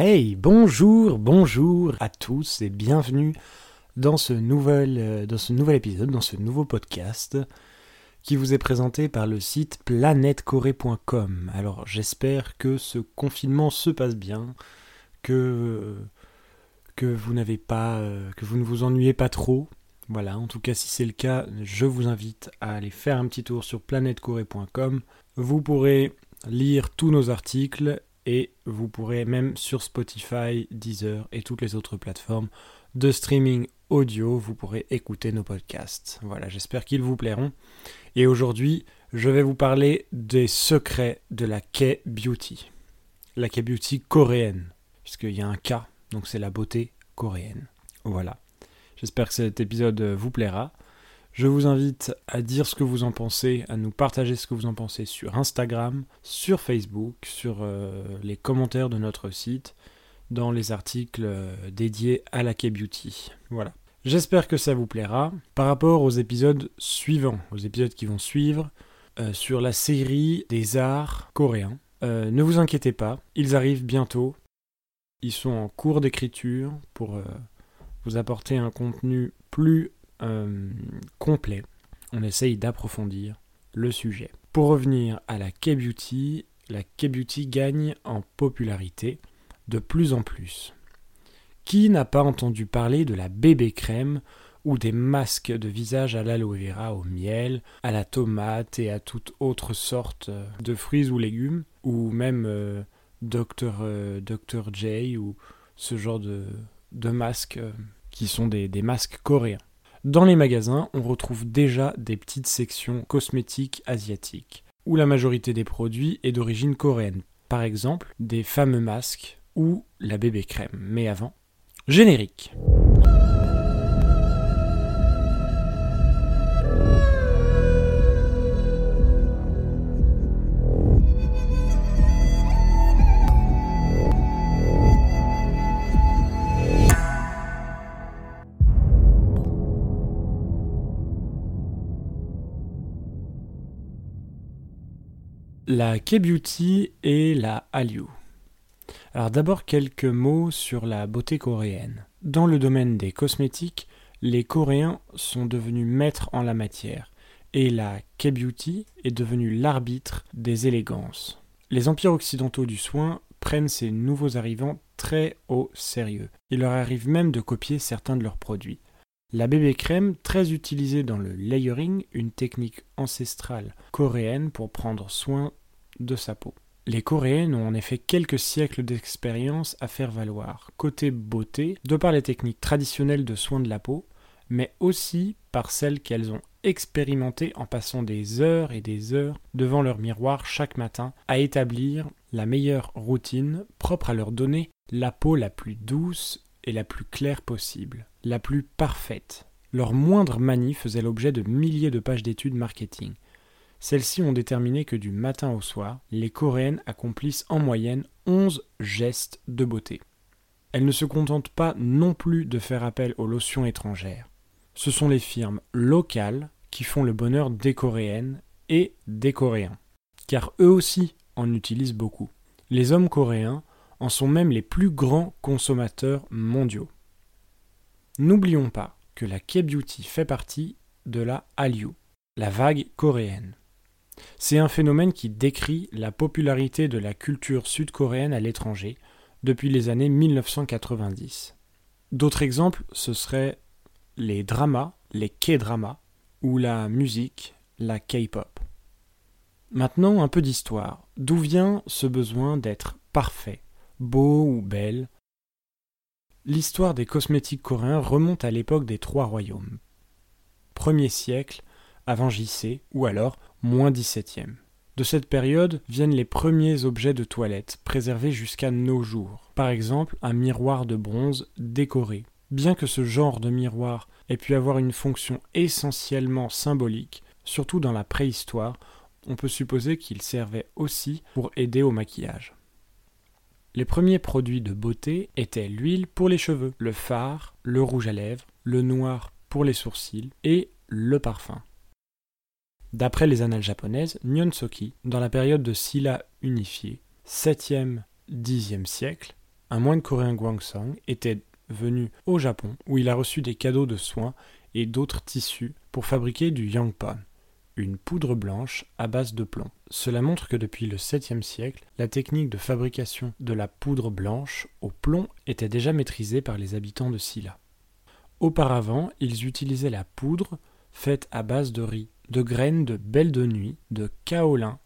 Hey, bonjour, bonjour à tous et bienvenue dans ce nouvel, euh, dans ce nouvel épisode, dans ce nouveau podcast qui vous est présenté par le site planetcorée.com. Alors j'espère que ce confinement se passe bien, que, que vous n'avez pas, euh, que vous ne vous ennuyez pas trop. Voilà, en tout cas si c'est le cas, je vous invite à aller faire un petit tour sur planetcorée.com. Vous pourrez lire tous nos articles et vous pourrez même sur Spotify, Deezer et toutes les autres plateformes de streaming audio, vous pourrez écouter nos podcasts. Voilà, j'espère qu'ils vous plairont. Et aujourd'hui, je vais vous parler des secrets de la K-beauty. La K-beauty coréenne, puisqu'il y a un K, donc c'est la beauté coréenne. Voilà. J'espère que cet épisode vous plaira. Je vous invite à dire ce que vous en pensez, à nous partager ce que vous en pensez sur Instagram, sur Facebook, sur euh, les commentaires de notre site, dans les articles euh, dédiés à la K-Beauty. Voilà. J'espère que ça vous plaira. Par rapport aux épisodes suivants, aux épisodes qui vont suivre, euh, sur la série des arts coréens, ne vous inquiétez pas, ils arrivent bientôt. Ils sont en cours d'écriture pour vous apporter un contenu plus euh, complet. On essaye d'approfondir le sujet. Pour revenir à la K-Beauty, la K-Beauty gagne en popularité de plus en plus. Qui n'a pas entendu parler de la bébé crème ou des masques de visage à l'aloe vera au miel, à la tomate et à toute autre sorte de fruits ou légumes, ou même euh, Dr, euh. J ou ce genre de, de masques qui sont des masques coréens. Dans les magasins, on retrouve déjà des petites sections cosmétiques asiatiques, où la majorité des produits est d'origine coréenne. Par exemple, des fameux masques ou la bébé crème. Mais avant, générique. La K-Beauty et la Hallyu. Alors d'abord quelques mots sur la beauté coréenne. Dans le domaine des cosmétiques, les Coréens sont devenus maîtres en la matière, et la K-Beauty est devenue l'arbitre des élégances. Les empires occidentaux du soin prennent ces nouveaux arrivants très au sérieux. Il leur arrive même de copier certains de leurs produits. La bébé crème, très utilisée dans le layering, une technique ancestrale coréenne pour prendre soin de sa peau. Les Coréennes ont en effet quelques siècles d'expérience à faire valoir, côté beauté, de par les techniques traditionnelles de soins de la peau, mais aussi par celles qu'elles ont expérimentées en passant des heures et des heures devant leur miroir chaque matin à établir la meilleure routine propre à leur donner la peau la plus douce et la plus claire possible, la plus parfaite. Leur moindre manie faisait l'objet de milliers de pages d'études marketing. Celles-ci ont déterminé que du matin au soir, les Coréennes accomplissent en moyenne 11 gestes de beauté. Elles ne se contentent pas non plus de faire appel aux lotions étrangères. Ce sont les firmes locales qui font le bonheur des Coréennes et des Coréens, car eux aussi en utilisent beaucoup. Les hommes coréens en sont même les plus grands consommateurs mondiaux. N'oublions pas que la K-beauty fait partie de la Hallyu, la vague coréenne. C'est un phénomène qui décrit la popularité de la culture sud-coréenne à l'étranger depuis les années 1990. D'autres exemples, ce seraient les dramas, les K-dramas, ou la musique, la K-pop. Maintenant, un peu d'histoire. D'où vient ce besoin d'être parfait, beau ou belle? L'histoire des cosmétiques coréens remonte à l'époque des Trois Royaumes. Premier siècle, avant JC, ou alors moins 17e. De cette période viennent les premiers objets de toilette, préservés jusqu'à nos jours. Par exemple, un miroir de bronze décoré. Bien que ce genre de miroir ait pu avoir une fonction essentiellement symbolique, surtout dans la préhistoire, on peut supposer qu'il servait aussi pour aider au maquillage. Les premiers produits de beauté étaient l'huile pour les cheveux, le fard, le rouge à lèvres, le noir pour les sourcils et le parfum. D'après les annales japonaises, Nyonsoki, dans la période de Silla unifiée, 7e, 10e siècle, un moine coréen Gwangsong était venu au Japon où il a reçu des cadeaux de soins et d'autres tissus pour fabriquer du yangpon, une poudre blanche à base de plomb. Cela montre que depuis le 7e siècle, la technique de fabrication de la poudre blanche au plomb était déjà maîtrisée par les habitants de Silla. Auparavant, ils utilisaient la poudre faite à base de riz, de graines de belle de nuit, de kaolin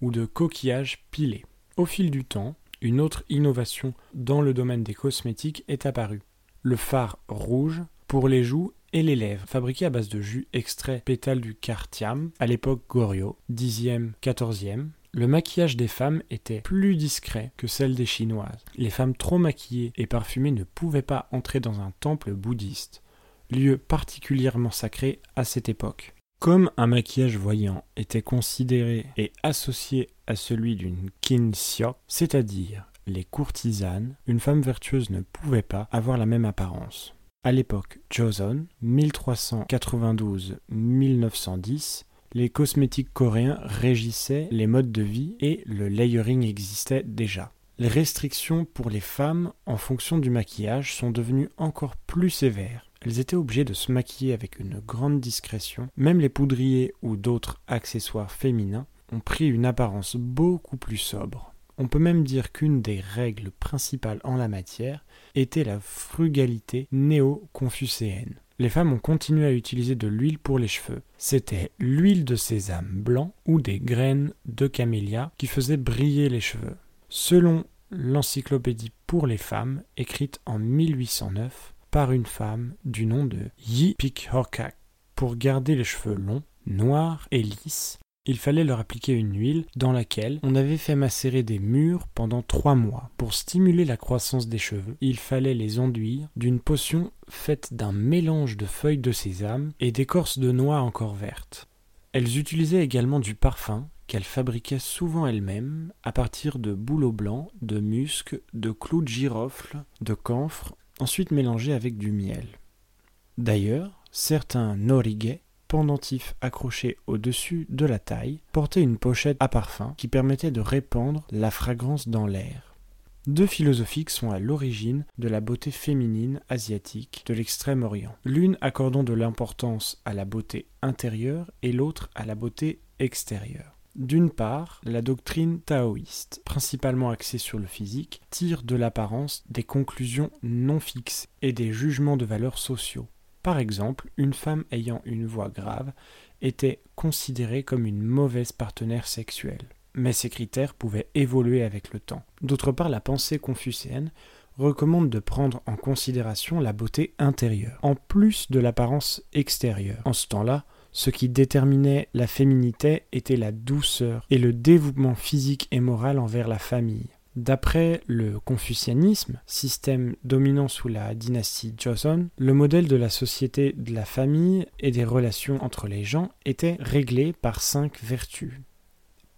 ou de coquillages pilés. Au fil du temps, une autre innovation dans le domaine des cosmétiques est apparue. Le fard rouge pour les joues et les lèvres, fabriqué à base de jus extrait pétales du cartiam, à l'époque Goryeo, 10e, 14e. Le maquillage des femmes était plus discret que celle des chinoises. Les femmes trop maquillées et parfumées ne pouvaient pas entrer dans un temple bouddhiste, lieu particulièrement sacré à cette époque. Comme un maquillage voyant était considéré et associé à celui d'une kinsiok, c'est-à-dire les courtisanes, une femme vertueuse ne pouvait pas avoir la même apparence. À l'époque Joseon, 1392-1910, les cosmétiques coréens régissaient les modes de vie et le layering existait déjà. Les restrictions pour les femmes en fonction du maquillage sont devenues encore plus sévères. Elles étaient obligées de se maquiller avec une grande discrétion. Même les poudriers ou d'autres accessoires féminins ont pris une apparence beaucoup plus sobre. On peut même dire qu'une des règles principales en la matière était la frugalité néo-confucéenne. Les femmes ont continué à utiliser de l'huile pour les cheveux. C'était l'huile de sésame blanc ou des graines de camélia qui faisaient briller les cheveux. Selon l'encyclopédie pour les femmes, écrite en 1809 par une femme du nom de Yi Pik Hokak, pour garder les cheveux longs, noirs et lisses, il fallait leur appliquer une huile dans laquelle on avait fait macérer des mûres pendant trois mois. Pour stimuler la croissance des cheveux, il fallait les enduire d'une potion faite d'un mélange de feuilles de sésame et d'écorce de noix encore vertes. Elles utilisaient également du parfum qu'elles fabriquaient souvent elles-mêmes à partir de bouleaux blancs, de musc, de clous de girofle, de camphre, ensuite mélangés avec du miel. D'ailleurs, certains noriguets pendentif accroché au-dessus de la taille portait une pochette à parfum qui permettait de répandre la fragrance dans l'air. Deux philosophies sont à l'origine de la beauté féminine asiatique de l'Extrême-Orient, l'une accordant de l'importance à la beauté intérieure et l'autre à la beauté extérieure. D'une part, la doctrine taoïste, principalement axée sur le physique, tire de l'apparence des conclusions non fixes et des jugements de valeurs sociaux. Par exemple, une femme ayant une voix grave était considérée comme une mauvaise partenaire sexuelle. Mais ces critères pouvaient évoluer avec le temps. D'autre part, la pensée confucéenne recommande de prendre en considération la beauté intérieure, en plus de l'apparence extérieure. En ce temps-là, ce qui déterminait la féminité était la douceur et le dévouement physique et moral envers la famille. D'après le confucianisme, système dominant sous la dynastie Joseon, le modèle de la société de la famille et des relations entre les gens était réglé par cinq vertus,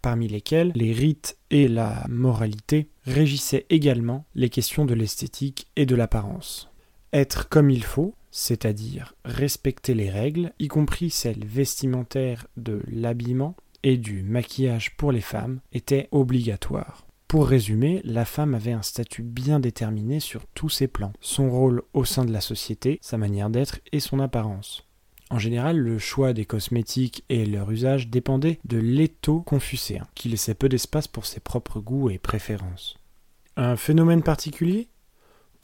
parmi lesquelles les rites et la moralité régissaient également les questions de l'esthétique et de l'apparence. Être comme il faut, c'est-à-dire respecter les règles, y compris celles vestimentaires de l'habillement et du maquillage pour les femmes, était obligatoire. Pour résumer, la femme avait un statut bien déterminé sur tous ses plans, son rôle au sein de la société, sa manière d'être et son apparence. En général, le choix des cosmétiques et leur usage dépendait de l'étau confucéen, qui laissait peu d'espace pour ses propres goûts et préférences. Un phénomène particulier?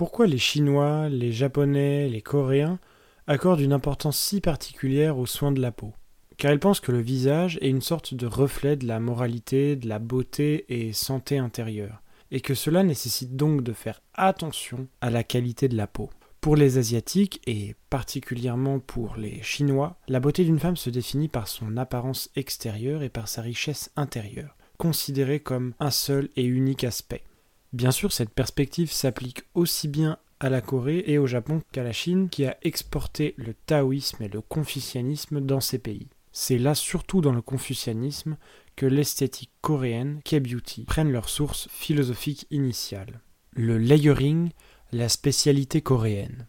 Pourquoi les Chinois, les Japonais, les Coréens accordent une importance si particulière aux soins de la peau? Car il pense que le visage est une sorte de reflet de la moralité, de la beauté et santé intérieure, et que cela nécessite donc de faire attention à la qualité de la peau. Pour les Asiatiques, et particulièrement pour les Chinois, la beauté d'une femme se définit par son apparence extérieure et par sa richesse intérieure, considérée comme un seul et unique aspect. Bien sûr, cette perspective s'applique aussi bien à la Corée et au Japon qu'à la Chine, qui a exporté le taoïsme et le confucianisme dans ces pays. C'est là surtout dans le confucianisme que l'esthétique coréenne, K-beauty, prennent leur source philosophique initiale. Le layering, la spécialité coréenne.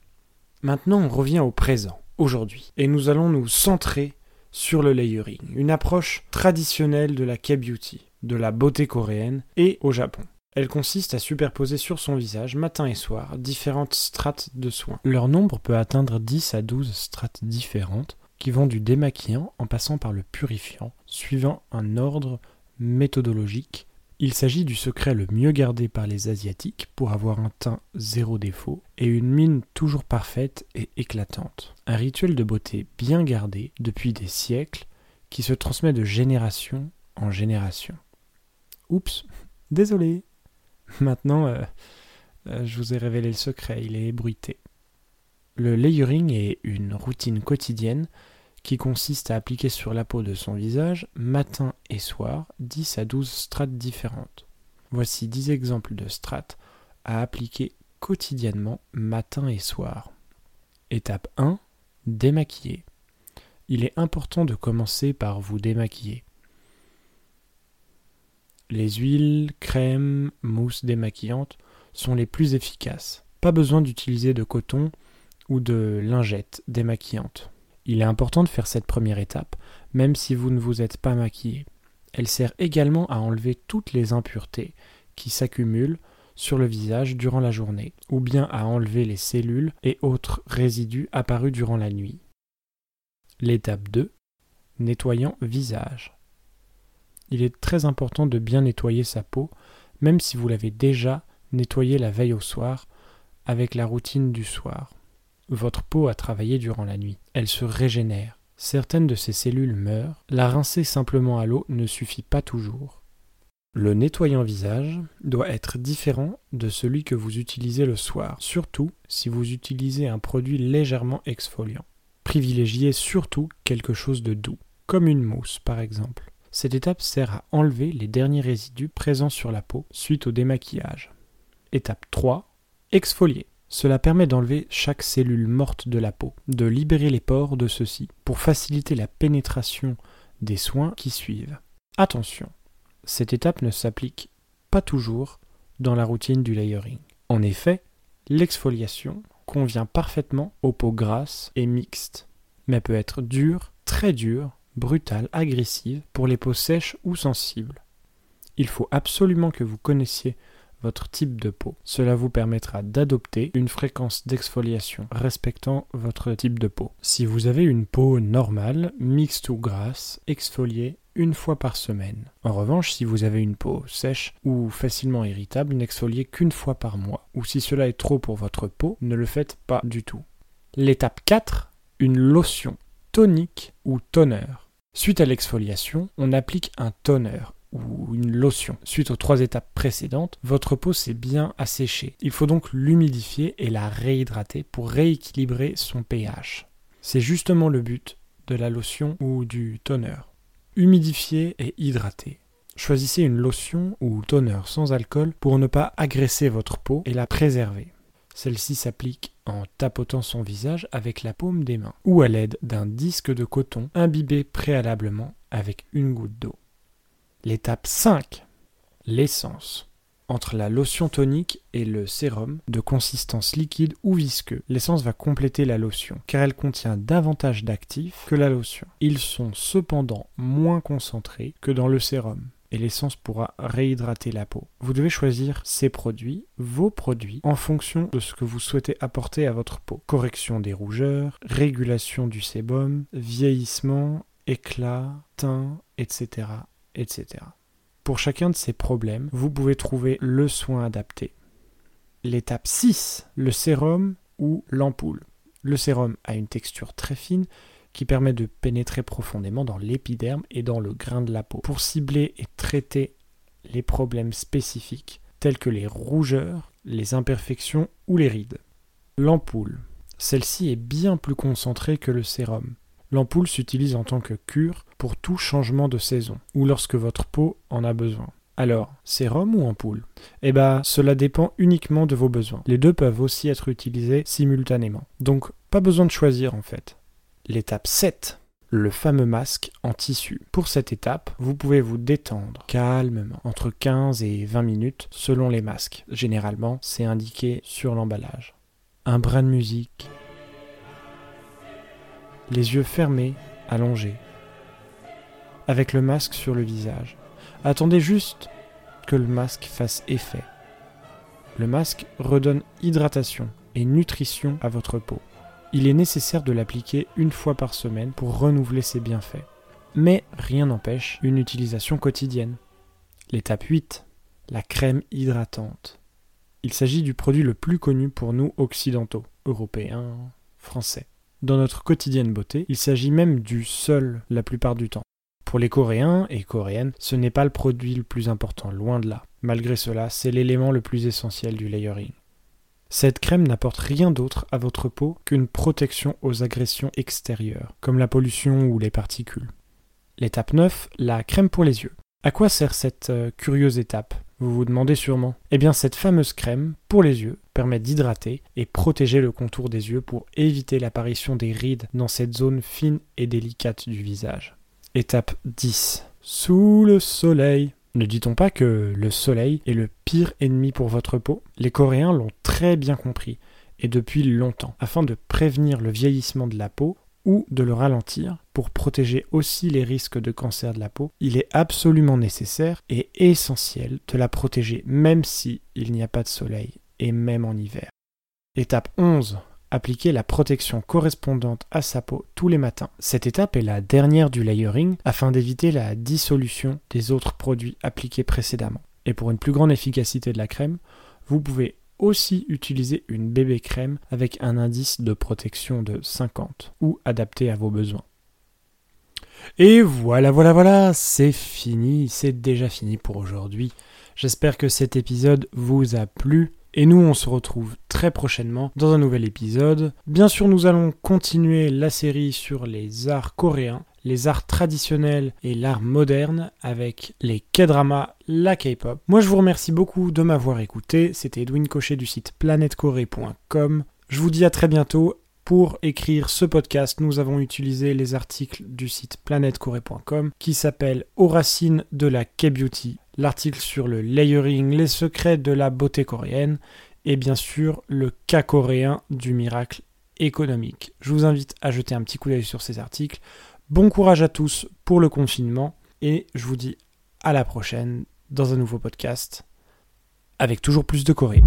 Maintenant, on revient au présent, aujourd'hui, et nous allons nous centrer sur le layering, une approche traditionnelle de la K-beauty, de la beauté coréenne et au Japon. Elle consiste à superposer sur son visage, matin et soir, différentes strates de soins. Leur nombre peut atteindre 10 à 12 strates différentes, qui vont du démaquillant en passant par le purifiant, suivant un ordre méthodologique. Il s'agit du secret le mieux gardé par les Asiatiques pour avoir un teint zéro défaut et une mine toujours parfaite et éclatante. Un rituel de beauté bien gardé depuis des siècles qui se transmet de génération en génération. Oups, désolé. Maintenant, euh, euh, je vous ai révélé le secret, il est ébruité. Le layering est une routine quotidienne qui consiste à appliquer sur la peau de son visage, matin et soir, 10 à 12 strates différentes. Voici 10 exemples de strates à appliquer quotidiennement, matin et soir. Étape 1. Démaquiller. Il est important de commencer par vous démaquiller. Les huiles, crèmes, mousses démaquillantes sont les plus efficaces. Pas besoin d'utiliser de coton ou de lingettes démaquillantes. Il est important de faire cette première étape, même si vous ne vous êtes pas maquillé. Elle sert également à enlever toutes les impuretés qui s'accumulent sur le visage durant la journée, ou bien à enlever les cellules et autres résidus apparus durant la nuit. L'étape 2. Nettoyant visage il est très important de bien nettoyer sa peau, même si vous l'avez déjà nettoyé la veille au soir avec la routine du soir. Votre peau a travaillé durant la nuit, elle se régénère. Certaines de ses cellules meurent, la rincer simplement à l'eau ne suffit pas toujours. Le nettoyant visage doit être différent de celui que vous utilisez le soir, surtout si vous utilisez un produit légèrement exfoliant. Privilégiez surtout quelque chose de doux, comme une mousse par exemple. Cette étape sert à enlever les derniers résidus présents sur la peau suite au démaquillage. Étape 3. Exfolier. Cela permet d'enlever chaque cellule morte de la peau, de libérer les pores de ceux-ci, pour faciliter la pénétration des soins qui suivent. Attention, cette étape ne s'applique pas toujours dans la routine du layering. En effet, l'exfoliation convient parfaitement aux peaux grasses et mixtes, mais peut être dure, très dure brutale, agressive pour les peaux sèches ou sensibles. Il faut absolument que vous connaissiez votre type de peau. Cela vous permettra d'adopter une fréquence d'exfoliation respectant votre type de peau. Si vous avez une peau normale, mixte ou grasse, exfoliez une fois par semaine. En revanche, si vous avez une peau sèche ou facilement irritable, n'exfoliez qu'une fois par mois. Ou si cela est trop pour votre peau, ne le faites pas du tout. L'étape 4, une lotion tonique ou toner. Suite à l'exfoliation, on applique un toner ou une lotion. Suite aux trois étapes précédentes, votre peau s'est bien asséchée. Il faut donc l'humidifier et la réhydrater pour rééquilibrer son pH. C'est justement le but de la lotion ou du toner. Humidifier et hydrater. Choisissez une lotion ou toner sans alcool pour ne pas agresser votre peau et la préserver. Celle-ci s'applique en tapotant son visage avec la paume des mains ou à l'aide d'un disque de coton imbibé préalablement avec une goutte d'eau. L'étape 5. L'essence. Entre la lotion tonique et le sérum de consistance liquide ou visqueux, l'essence va compléter la lotion car elle contient davantage d'actifs que la lotion. Ils sont cependant moins concentrés que dans le sérum et l'essence pourra réhydrater la peau. Vous devez choisir ces produits, vos produits, en fonction de ce que vous souhaitez apporter à votre peau. Correction des rougeurs, régulation du sébum, vieillissement, éclat, teint, etc. etc. Pour chacun de ces problèmes, vous pouvez trouver le soin adapté. L'étape 6, le sérum ou l'ampoule. Le sérum a une texture très fine qui permet de pénétrer profondément dans l'épiderme et dans le grain de la peau pour cibler et traiter les problèmes spécifiques tels que les rougeurs, les imperfections ou les rides. L'ampoule. Celle-ci est bien plus concentrée que le sérum. L'ampoule s'utilise en tant que cure pour tout changement de saison ou lorsque votre peau en a besoin. Alors, sérum ou ampoule? Eh bien, cela dépend uniquement de vos besoins. Les deux peuvent aussi être utilisés simultanément. Donc, pas besoin de choisir en fait. L'étape 7, le fameux masque en tissu. Pour cette étape, vous pouvez vous détendre calmement, entre 15 et 20 minutes selon les masques. Généralement, c'est indiqué sur l'emballage. Un brin de musique. Les yeux fermés, allongés. Avec le masque sur le visage. Attendez juste que le masque fasse effet. Le masque redonne hydratation et nutrition à votre peau. Il est nécessaire de l'appliquer une fois par semaine pour renouveler ses bienfaits. Mais rien n'empêche une utilisation quotidienne. L'étape 8. La crème hydratante. Il s'agit du produit le plus connu pour nous occidentaux, européens, français. Dans notre quotidienne beauté, il s'agit même du seul la plupart du temps. Pour les Coréens et Coréennes, ce n'est pas le produit le plus important, loin de là. Malgré cela, c'est l'élément le plus essentiel du layering. Cette crème n'apporte rien d'autre à votre peau qu'une protection aux agressions extérieures, comme la pollution ou les particules. L'étape 9, la crème pour les yeux. À quoi sert cette euh, curieuse étape? Vous vous demandez sûrement. Eh bien cette fameuse crème pour les yeux permet d'hydrater et protéger le contour des yeux pour éviter l'apparition des rides dans cette zone fine et délicate du visage. Étape 10. Sous le soleil. Ne dit-on pas que le soleil est le pire ennemi pour votre peau? Les Coréens l'ont très bien compris, et depuis longtemps. Afin de prévenir le vieillissement de la peau, ou de le ralentir pour protéger aussi les risques de cancer de la peau, il est absolument nécessaire et essentiel de la protéger même si il n'y a pas de soleil et même en hiver. Étape 11. Appliquer la protection correspondante à sa peau tous les matins. Cette étape est la dernière du layering afin d'éviter la dissolution des autres produits appliqués précédemment. Et pour une plus grande efficacité de la crème, vous pouvez aussi utiliser une bébé crème avec un indice de protection de 50 ou adapté à vos besoins. Et voilà, voilà, voilà, c'est fini, c'est déjà fini pour aujourd'hui. J'espère que cet épisode vous a plu. Et nous, on se retrouve très prochainement dans un nouvel épisode. Bien sûr, nous allons continuer la série sur les arts coréens les arts traditionnels et l'art moderne avec les K-dramas, la K-pop. Moi je vous remercie beaucoup de m'avoir écouté, c'était Edwin Cochet du site planetcorée.com. Je vous dis à très bientôt. Pour écrire ce podcast, nous avons utilisé les articles du site planetcorée.com qui s'appelle Aux racines de la K-beauty, l'article sur le layering, les secrets de la beauté coréenne et bien sûr le cas coréen du miracle économique. Je vous invite à jeter un petit coup d'œil sur ces articles. Bon courage à tous pour le confinement et je vous dis à la prochaine dans un nouveau podcast avec toujours plus de Corée.